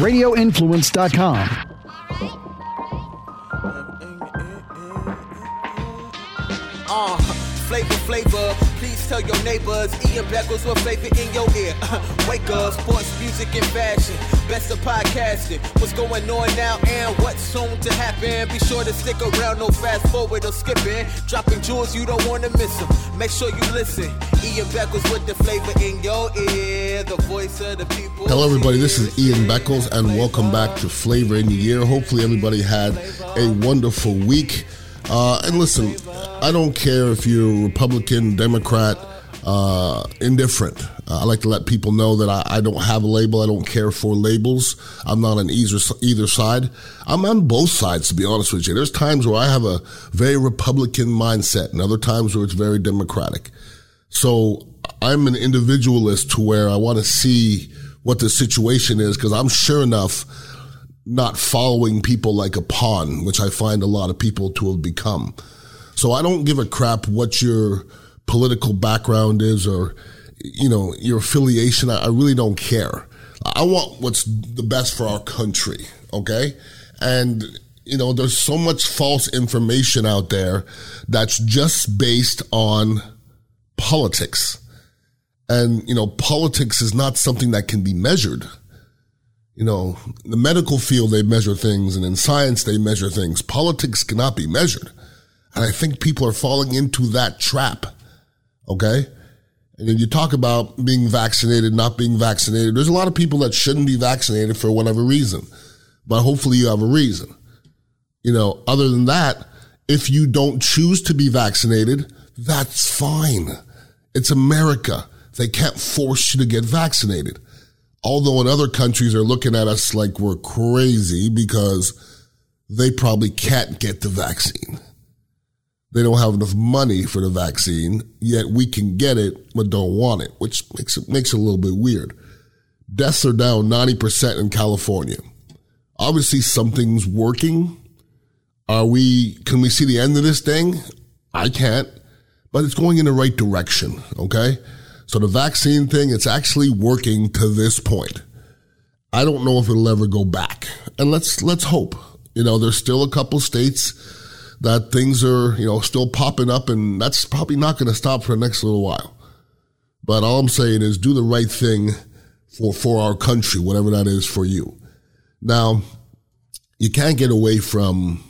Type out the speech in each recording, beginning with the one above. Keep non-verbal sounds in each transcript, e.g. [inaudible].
radioinfluence.com. Uh, flavor, flavor. Tell your neighbors. Ian Beckles with flavor in your ear. Uh-huh. Wake up, sports, music, and fashion. Best of podcasting. What's going on now and what's soon to happen? Be sure to stick around, no fast forward or skipping. Dropping jewels, you don't want to miss them. Make sure you listen. Ian Beckles with the flavor in your ear. The voice of the people. Hello, everybody. This is Ian Beckles, and welcome back to Flavor in the Year. Hopefully, everybody had a wonderful week. Uh, and listen, I don't care if you're Republican, Democrat, uh, indifferent. Uh, I like to let people know that I, I, don't have a label. I don't care for labels. I'm not on either either side. I'm on both sides, to be honest with you. There's times where I have a very Republican mindset, and other times where it's very Democratic. So I'm an individualist to where I want to see what the situation is because I'm sure enough not following people like a pawn, which I find a lot of people to have become. So I don't give a crap what your political background is or, you know, your affiliation. I, really don't care. I want what's the best for our country. Okay. And, you know, there's so much false information out there that's just based on politics. And, you know, politics is not something that can be measured you know, the medical field, they measure things, and in science, they measure things. Politics cannot be measured. And I think people are falling into that trap. Okay? And then you talk about being vaccinated, not being vaccinated. There's a lot of people that shouldn't be vaccinated for whatever reason. But hopefully you have a reason. You know, other than that, if you don't choose to be vaccinated, that's fine. It's America. They can't force you to get vaccinated. Although in other countries they're looking at us like we're crazy because they probably can't get the vaccine. They don't have enough money for the vaccine, yet we can get it but don't want it, which makes it makes it a little bit weird. Deaths are down 90% in California. Obviously something's working. Are we can we see the end of this thing? I can't, but it's going in the right direction, okay? So the vaccine thing, it's actually working to this point. I don't know if it'll ever go back. And let's let's hope. You know, there's still a couple states that things are, you know, still popping up and that's probably not going to stop for the next little while. But all I'm saying is do the right thing for for our country, whatever that is for you. Now, you can't get away from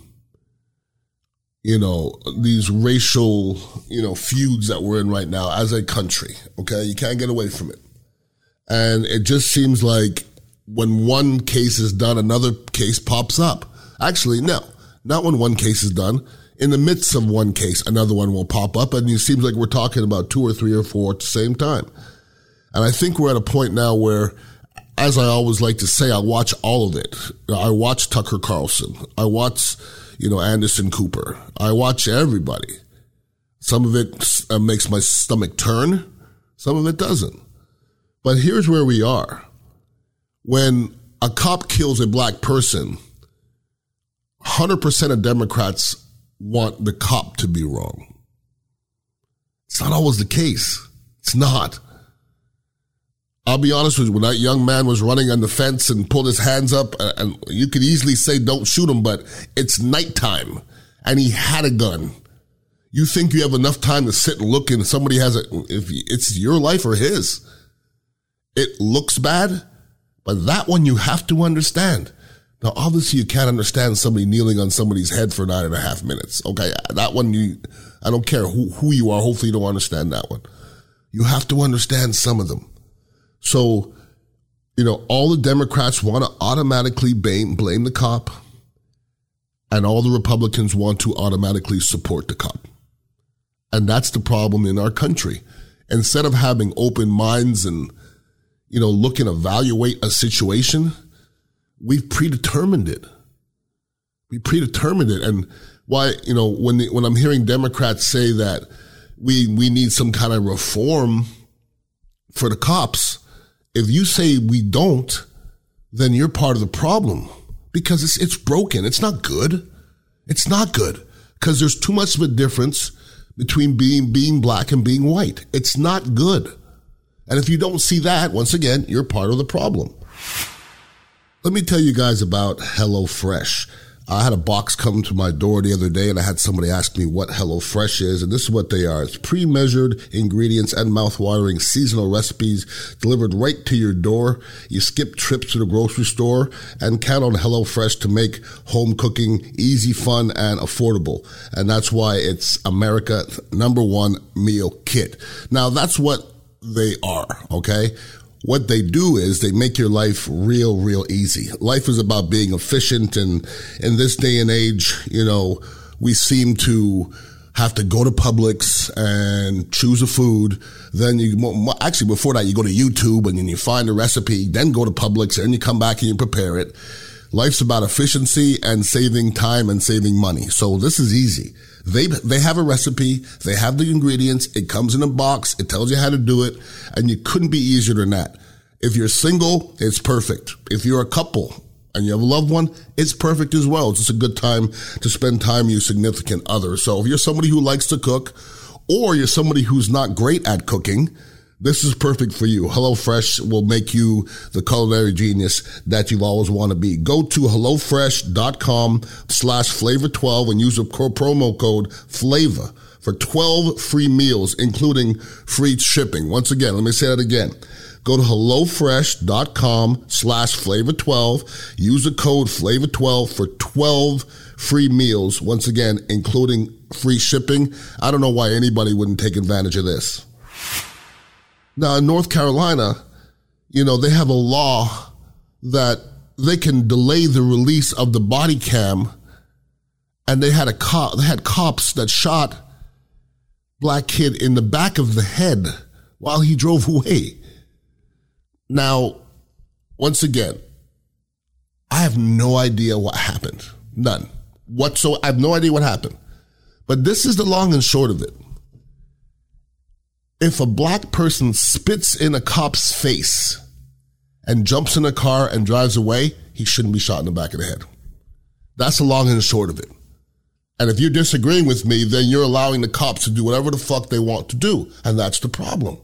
you know, these racial, you know, feuds that we're in right now as a country. Okay. You can't get away from it. And it just seems like when one case is done, another case pops up. Actually, no, not when one case is done. In the midst of one case, another one will pop up. And it seems like we're talking about two or three or four at the same time. And I think we're at a point now where, as I always like to say, I watch all of it. I watch Tucker Carlson. I watch, you know, Anderson Cooper. I watch everybody. Some of it uh, makes my stomach turn. Some of it doesn't. But here's where we are. When a cop kills a black person, 100% of Democrats want the cop to be wrong. It's not always the case. It's not. I'll be honest with you, when that young man was running on the fence and pulled his hands up, uh, and you could easily say, don't shoot him, but it's nighttime and he had a gun. You think you have enough time to sit and look and somebody has it, if it's your life or his. It looks bad, but that one you have to understand. Now, obviously you can't understand somebody kneeling on somebody's head for nine and a half minutes. Okay. That one you, I don't care who, who you are. Hopefully you don't understand that one. You have to understand some of them. So, you know, all the Democrats want to automatically blame, the cop, and all the Republicans want to automatically support the cop. And that's the problem in our country. Instead of having open minds and, you know, look and evaluate a situation, we've predetermined it. We predetermined it. And why, you know, when, the, when I'm hearing Democrats say that we, we need some kind of reform for the cops, if you say we don't, then you're part of the problem because it's, it's broken. It's not good. It's not good because there's too much of a difference between being, being black and being white. It's not good. And if you don't see that, once again, you're part of the problem. let me tell you guys about HelloFresh. I had a box come to my door the other day and I had somebody ask me what HelloFresh is, and this is what they are. It's pre-measured ingredients and mouth-watering seasonal recipes delivered right to your door. You skip trips to the grocery store and count on HelloFresh to make home cooking easy, fun, and affordable. And that's why it's America's number one meal kit. Now that's what they are, okay? What they do is they make your life real, real easy. Life is about being efficient. And in this day and age, you know, we seem to have to go to Publix and choose a food. Then you, actually before that, you go to YouTube and then you find a recipe, then go to Publix and you come back and you prepare it. Life's about efficiency and saving time and saving money. So this is easy. They, they have a recipe. They have the ingredients. It comes in a box. It tells you how to do it. And you couldn't be easier than that. If you're single, it's perfect. If you're a couple and you have a loved one, it's perfect as well. It's just a good time to spend time with your significant other. So if you're somebody who likes to cook or you're somebody who's not great at cooking, this is perfect for you. HelloFresh will make you the culinary genius that you've always wanted to be. Go to HelloFresh.com slash flavor12 and use the promo code flavor for 12 free meals, including free shipping. Once again, let me say that again. Go to HelloFresh.com slash flavor12. Use the code flavor12 for 12 free meals. Once again, including free shipping. I don't know why anybody wouldn't take advantage of this. Now, in North Carolina, you know, they have a law that they can delay the release of the body cam. And they had a cop, they had cops that shot black kid in the back of the head while he drove away. Now, once again, I have no idea what happened. None. Whatsoever. I have no idea what happened. But this is the long and short of it if a black person spits in a cop's face and jumps in a car and drives away, he shouldn't be shot in the back of the head. That's the long and short of it. And if you're disagreeing with me, then you're allowing the cops to do whatever the fuck they want to do. And that's the problem.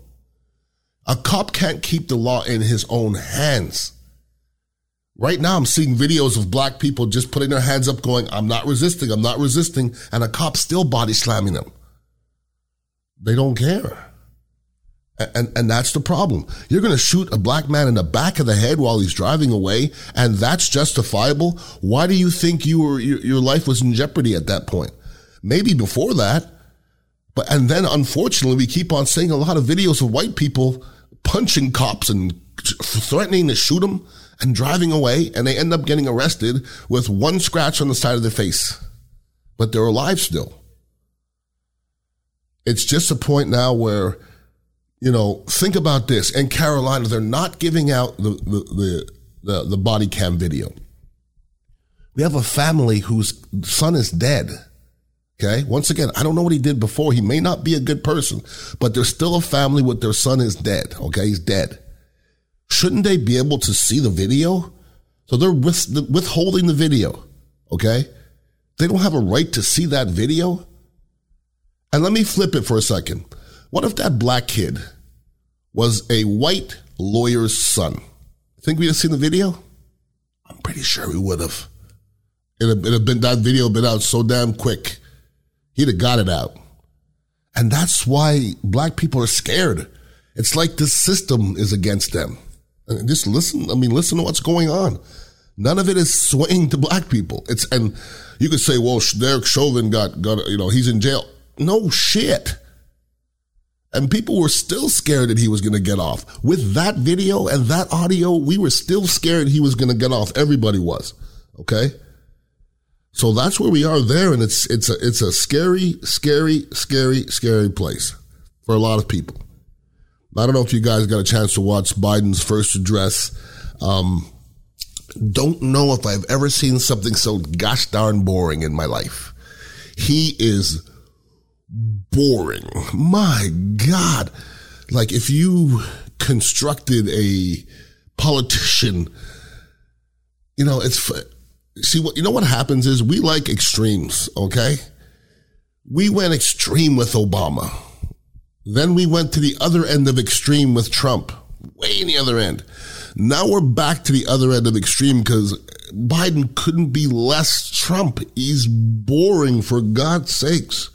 A cop can't keep the law in his own hands. Right now, I'm seeing videos of black people just putting their hands up going, I'm not resisting, I'm not resisting, and a cop still body slamming them. They don't care. And, and that's the problem. You're going to shoot a black man in the back of the head while he's driving away, and that's justifiable. Why do you think you were, your, your life was in jeopardy at that point? Maybe before that. But, and then unfortunately, we keep on seeing a lot of videos of white people punching cops and threatening to shoot them and driving away, and they end up getting arrested with one scratch on the side of their face. But they're alive still. It's just a point now where you know, think about this. In Carolina, they're not giving out the, the, the, the, body cam video. We have a family whose son is dead. Okay. Once again, I don't know what he did before. He may not be a good person, but there's still a family with their son is dead. Okay. He's dead. Shouldn't they be able to see the video? So they're with, withholding the video. Okay. They don't have a right to see that video. And let me flip it for a second. What if that black kid was a white lawyer's son? Think we'd have seen the video? I'm pretty sure we would have. It'd have, been that video been out so damn quick. He'd have got it out. And that's why black people are scared. It's like the system is against them. And just listen, I mean, listen to what's going on. None of it is swaying to black people. It's, and you could say, well, Derek Chauvin got, got, you know, he's in jail. No shit. And people were still scared that he was going to get off. With that video and that audio, we were still scared he was going to get off. Everybody was. Okay. So that's where we are there. And it's, it's a, it's a scary, scary, scary, scary place for a lot of people. I don't know if you guys got a chance to watch Biden's first address. Um, don't know if I've ever seen something so gosh darn boring in my life. He is boring. My God. Like if you constructed a politician, you know, it's, see what, you know what happens is we like extremes, okay? We went extreme with Obama. Then we went to the other end of extreme with Trump, way in the other end. Now we're back to the other end of extreme because Biden couldn't be less Trump. He's boring for God's sakes.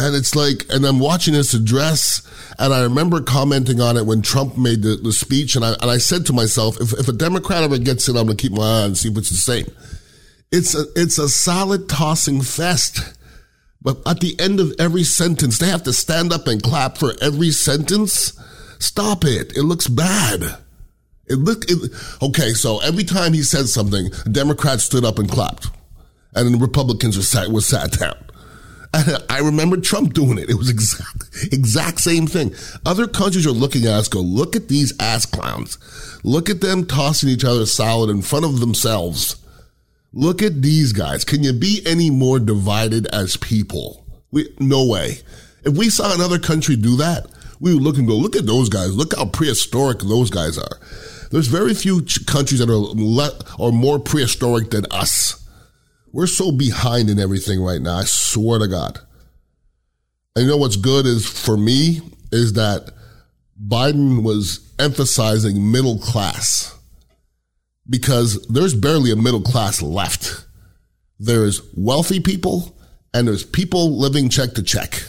And it's like, and I'm watching this address, and I remember commenting on it when Trump made the, the speech, and I, and I said to myself, if, if a Democrat ever gets it, I'm going to keep my eye on and see if it's the same. It's a, it's a solid tossing fest. But at the end of every sentence, they have to stand up and clap for every sentence. Stop it. It looks bad. It looked, it, okay, so every time he said something, Democrats stood up and clapped. And the Republicans were sat, were sat down. [laughs] I remember Trump doing it. It was exact, exact same thing. Other countries are looking at us, go, look at these ass clowns. Look at them tossing each other salad in front of themselves. Look at these guys. Can you be any more divided as people? We, no way. If we saw another country do that, we would look and go, look at those guys. Look how prehistoric those guys are. There's very few countries that are le- are more prehistoric than us. We're so behind in everything right now. I swear to God. And you know what's good is for me is that Biden was emphasizing middle class because there's barely a middle class left. There's wealthy people and there's people living check to check.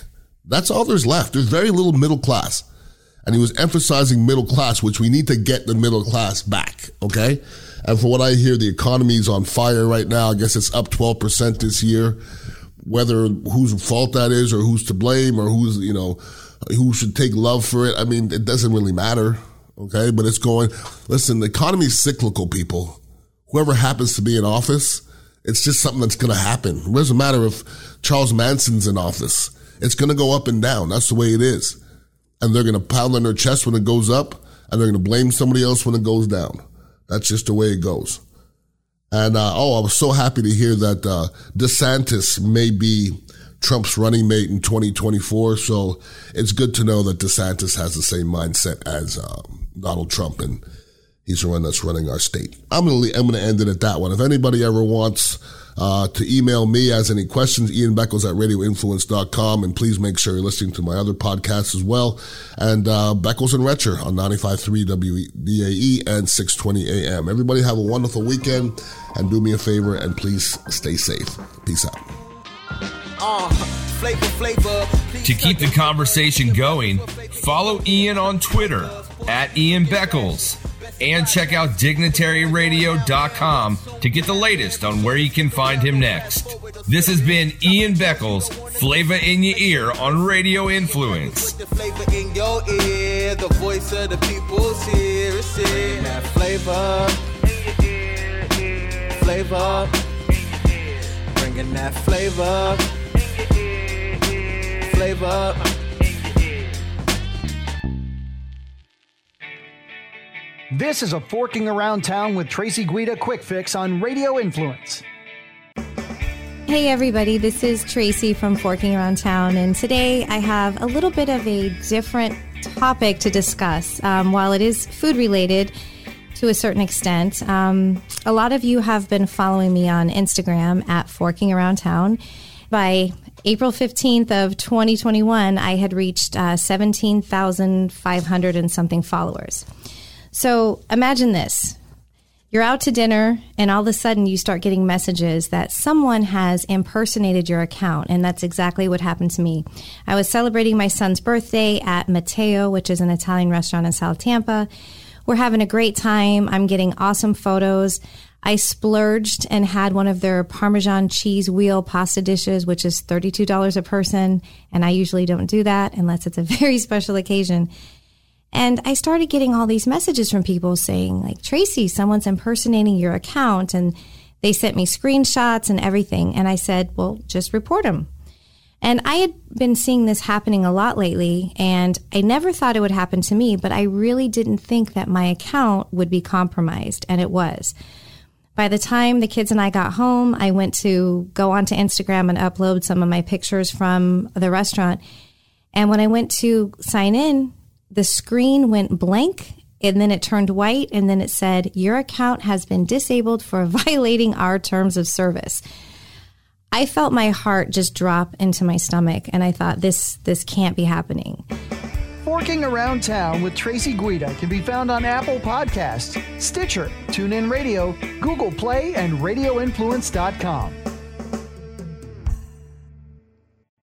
That's all there's left. There's very little middle class. And he was emphasizing middle class, which we need to get the middle class back. Okay. And for what I hear, the economy is on fire right now. I guess it's up 12% this year. Whether whose fault that is or who's to blame or who's, you know, who should take love for it. I mean, it doesn't really matter. Okay. But it's going, listen, the economy is cyclical, people. Whoever happens to be in office, it's just something that's going to happen. It doesn't matter if Charles Manson's in office. It's going to go up and down. That's the way it is. And they're going to pound on their chest when it goes up and they're going to blame somebody else when it goes down. That's just the way it goes. And uh, oh, I was so happy to hear that uh, DeSantis may be Trump's running mate in 2024. So it's good to know that DeSantis has the same mindset as uh, Donald Trump, and he's the one that's running our state. I'm gonna I'm gonna end it at that one. If anybody ever wants uh, to email me, has any questions, Ian Beckles at radioinfluence.com. And please make sure you're listening to my other podcasts as well. And uh, Beckles and Retcher on 95.3 WDAE and 620 AM. Everybody have a wonderful weekend and do me a favor and please stay safe. Peace out. Uh, flavor, flavor. To keep the conversation going, follow Ian on Twitter at Ian Beckles and check out dignitaryradio.com to get the latest on where you can find him next. This has been Ian Beckles, Flavor in Your Ear on Radio Influence. The flavor in your ear, the voice of the people's that flavor. Flavor. Bringing that flavor. Flavor. This is a Forking Around Town with Tracy Guida Quick Fix on Radio Influence. Hey, everybody, this is Tracy from Forking Around Town, and today I have a little bit of a different topic to discuss. Um, while it is food related to a certain extent, um, a lot of you have been following me on Instagram at Forking Around Town. By April 15th of 2021, I had reached uh, 17,500 and something followers. So imagine this. You're out to dinner, and all of a sudden you start getting messages that someone has impersonated your account. And that's exactly what happened to me. I was celebrating my son's birthday at Matteo, which is an Italian restaurant in South Tampa. We're having a great time. I'm getting awesome photos. I splurged and had one of their Parmesan cheese wheel pasta dishes, which is $32 a person. And I usually don't do that unless it's a [laughs] very special occasion. And I started getting all these messages from people saying, like, Tracy, someone's impersonating your account. And they sent me screenshots and everything. And I said, well, just report them. And I had been seeing this happening a lot lately, and I never thought it would happen to me, but I really didn't think that my account would be compromised, and it was. By the time the kids and I got home, I went to go onto Instagram and upload some of my pictures from the restaurant. And when I went to sign in, the screen went blank and then it turned white and then it said your account has been disabled for [laughs] violating our terms of service i felt my heart just drop into my stomach and i thought this this can't be happening Forking Around Town with Tracy Guida can be found on Apple Podcasts, Stitcher, TuneIn Radio, Google Play, and RadioInfluence.com.